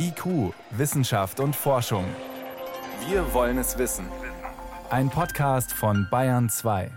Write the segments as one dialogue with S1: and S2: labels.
S1: IQ, Wissenschaft und Forschung. Wir wollen es wissen. Ein Podcast von Bayern 2.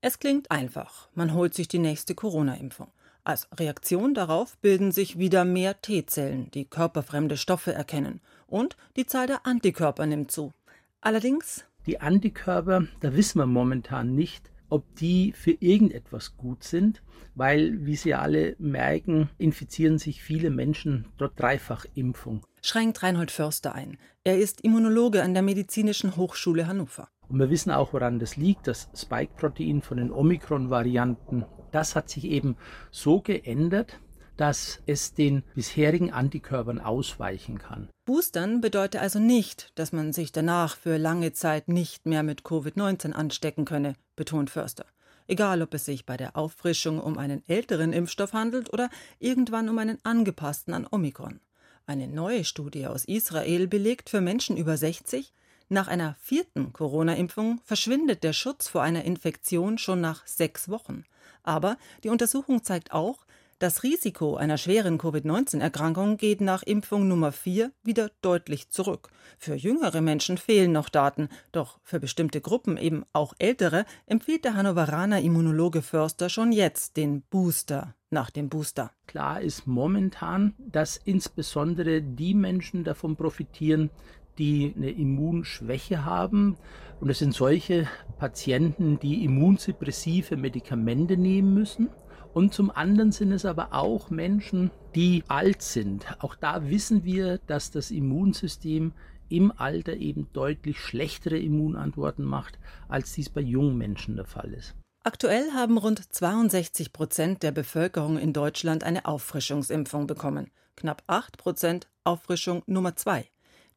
S2: Es klingt einfach. Man holt sich die nächste Corona-Impfung. Als Reaktion darauf bilden sich wieder mehr T-Zellen, die körperfremde Stoffe erkennen. Und die Zahl der Antikörper nimmt zu. Allerdings.
S3: Die Antikörper, da wissen wir momentan nicht, ob die für irgendetwas gut sind, weil, wie Sie alle merken, infizieren sich viele Menschen dort Dreifachimpfung.
S2: Schränkt Reinhold Förster ein. Er ist Immunologe an der Medizinischen Hochschule Hannover.
S3: Und wir wissen auch, woran das liegt. Das Spike-Protein von den Omikron-Varianten, das hat sich eben so geändert, dass es den bisherigen Antikörpern ausweichen kann.
S2: Boostern bedeutet also nicht, dass man sich danach für lange Zeit nicht mehr mit Covid-19 anstecken könne, betont Förster. Egal, ob es sich bei der Auffrischung um einen älteren Impfstoff handelt oder irgendwann um einen angepassten an Omikron. Eine neue Studie aus Israel belegt für Menschen über 60, nach einer vierten Corona-Impfung verschwindet der Schutz vor einer Infektion schon nach sechs Wochen. Aber die Untersuchung zeigt auch, das Risiko einer schweren Covid-19-Erkrankung geht nach Impfung Nummer 4 wieder deutlich zurück. Für jüngere Menschen fehlen noch Daten, doch für bestimmte Gruppen, eben auch ältere, empfiehlt der Hannoveraner Immunologe Förster schon jetzt den Booster nach dem Booster.
S3: Klar ist momentan, dass insbesondere die Menschen davon profitieren, die eine Immunschwäche haben. Und es sind solche Patienten, die immunsuppressive Medikamente nehmen müssen. Und zum anderen sind es aber auch Menschen, die alt sind. Auch da wissen wir, dass das Immunsystem im Alter eben deutlich schlechtere Immunantworten macht, als dies bei jungen Menschen der Fall ist.
S2: Aktuell haben rund 62 Prozent der Bevölkerung in Deutschland eine Auffrischungsimpfung bekommen. Knapp 8 Prozent Auffrischung Nummer 2.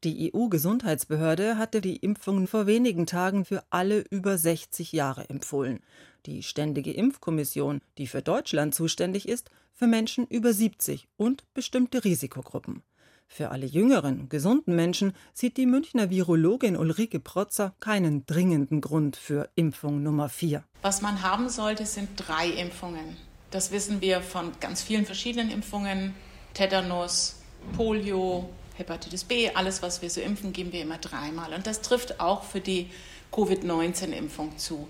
S2: Die EU-Gesundheitsbehörde hatte die Impfungen vor wenigen Tagen für alle über 60 Jahre empfohlen. Die Ständige Impfkommission, die für Deutschland zuständig ist, für Menschen über 70 und bestimmte Risikogruppen. Für alle jüngeren, gesunden Menschen sieht die Münchner Virologin Ulrike Protzer keinen dringenden Grund für Impfung Nummer 4.
S4: Was man haben sollte, sind drei Impfungen. Das wissen wir von ganz vielen verschiedenen Impfungen. Tetanus, Polio, Hepatitis B, alles, was wir so impfen, geben wir immer dreimal. Und das trifft auch für die Covid-19-Impfung zu.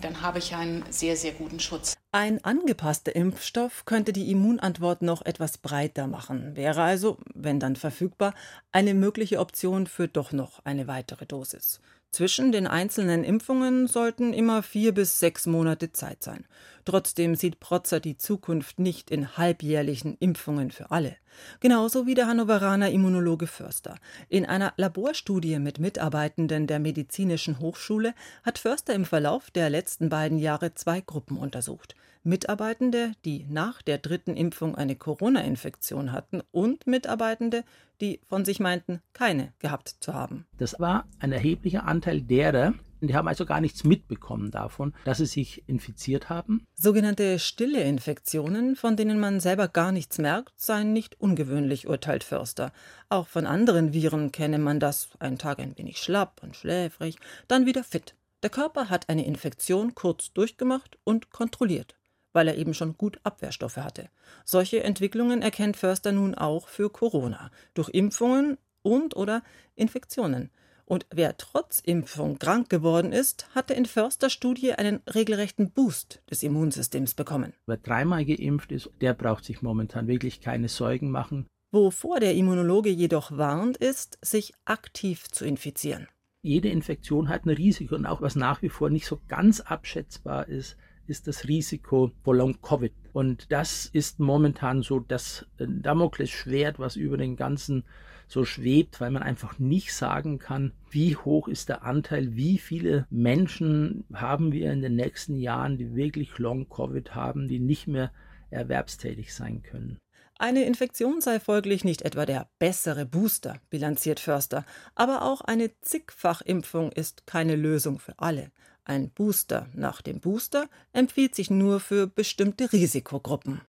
S4: Dann habe ich einen sehr, sehr guten Schutz.
S2: Ein angepasster Impfstoff könnte die Immunantwort noch etwas breiter machen, wäre also, wenn dann verfügbar, eine mögliche Option für doch noch eine weitere Dosis. Zwischen den einzelnen Impfungen sollten immer vier bis sechs Monate Zeit sein. Trotzdem sieht Protzer die Zukunft nicht in halbjährlichen Impfungen für alle. Genauso wie der Hannoveraner Immunologe Förster. In einer Laborstudie mit Mitarbeitenden der Medizinischen Hochschule hat Förster im Verlauf der letzten beiden Jahre zwei Gruppen untersucht. Mitarbeitende, die nach der dritten Impfung eine Corona-Infektion hatten und Mitarbeitende, die von sich meinten, keine gehabt zu haben.
S3: Das war ein erheblicher Anteil derer, die haben also gar nichts mitbekommen davon, dass sie sich infiziert haben.
S2: Sogenannte stille Infektionen, von denen man selber gar nichts merkt, seien nicht ungewöhnlich, urteilt Förster. Auch von anderen Viren kenne man das, einen Tag ein wenig schlapp und schläfrig, dann wieder fit. Der Körper hat eine Infektion kurz durchgemacht und kontrolliert weil er eben schon gut Abwehrstoffe hatte. Solche Entwicklungen erkennt Förster nun auch für Corona, durch Impfungen und oder Infektionen. Und wer trotz Impfung krank geworden ist, hatte in Förster Studie einen regelrechten Boost des Immunsystems bekommen.
S3: Wer dreimal geimpft ist, der braucht sich momentan wirklich keine Sorgen machen.
S2: Wovor der Immunologe jedoch warnt, ist, sich aktiv zu infizieren.
S3: Jede Infektion hat ein Risiko und auch was nach wie vor nicht so ganz abschätzbar ist, ist das Risiko vor Long-Covid. Und das ist momentan so das äh, Damoklesschwert, was über den ganzen so schwebt, weil man einfach nicht sagen kann, wie hoch ist der Anteil, wie viele Menschen haben wir in den nächsten Jahren, die wirklich Long-Covid haben, die nicht mehr erwerbstätig sein können.
S2: Eine Infektion sei folglich nicht etwa der bessere Booster, bilanziert Förster, aber auch eine Zigfachimpfung ist keine Lösung für alle. Ein Booster nach dem Booster empfiehlt sich nur für bestimmte Risikogruppen.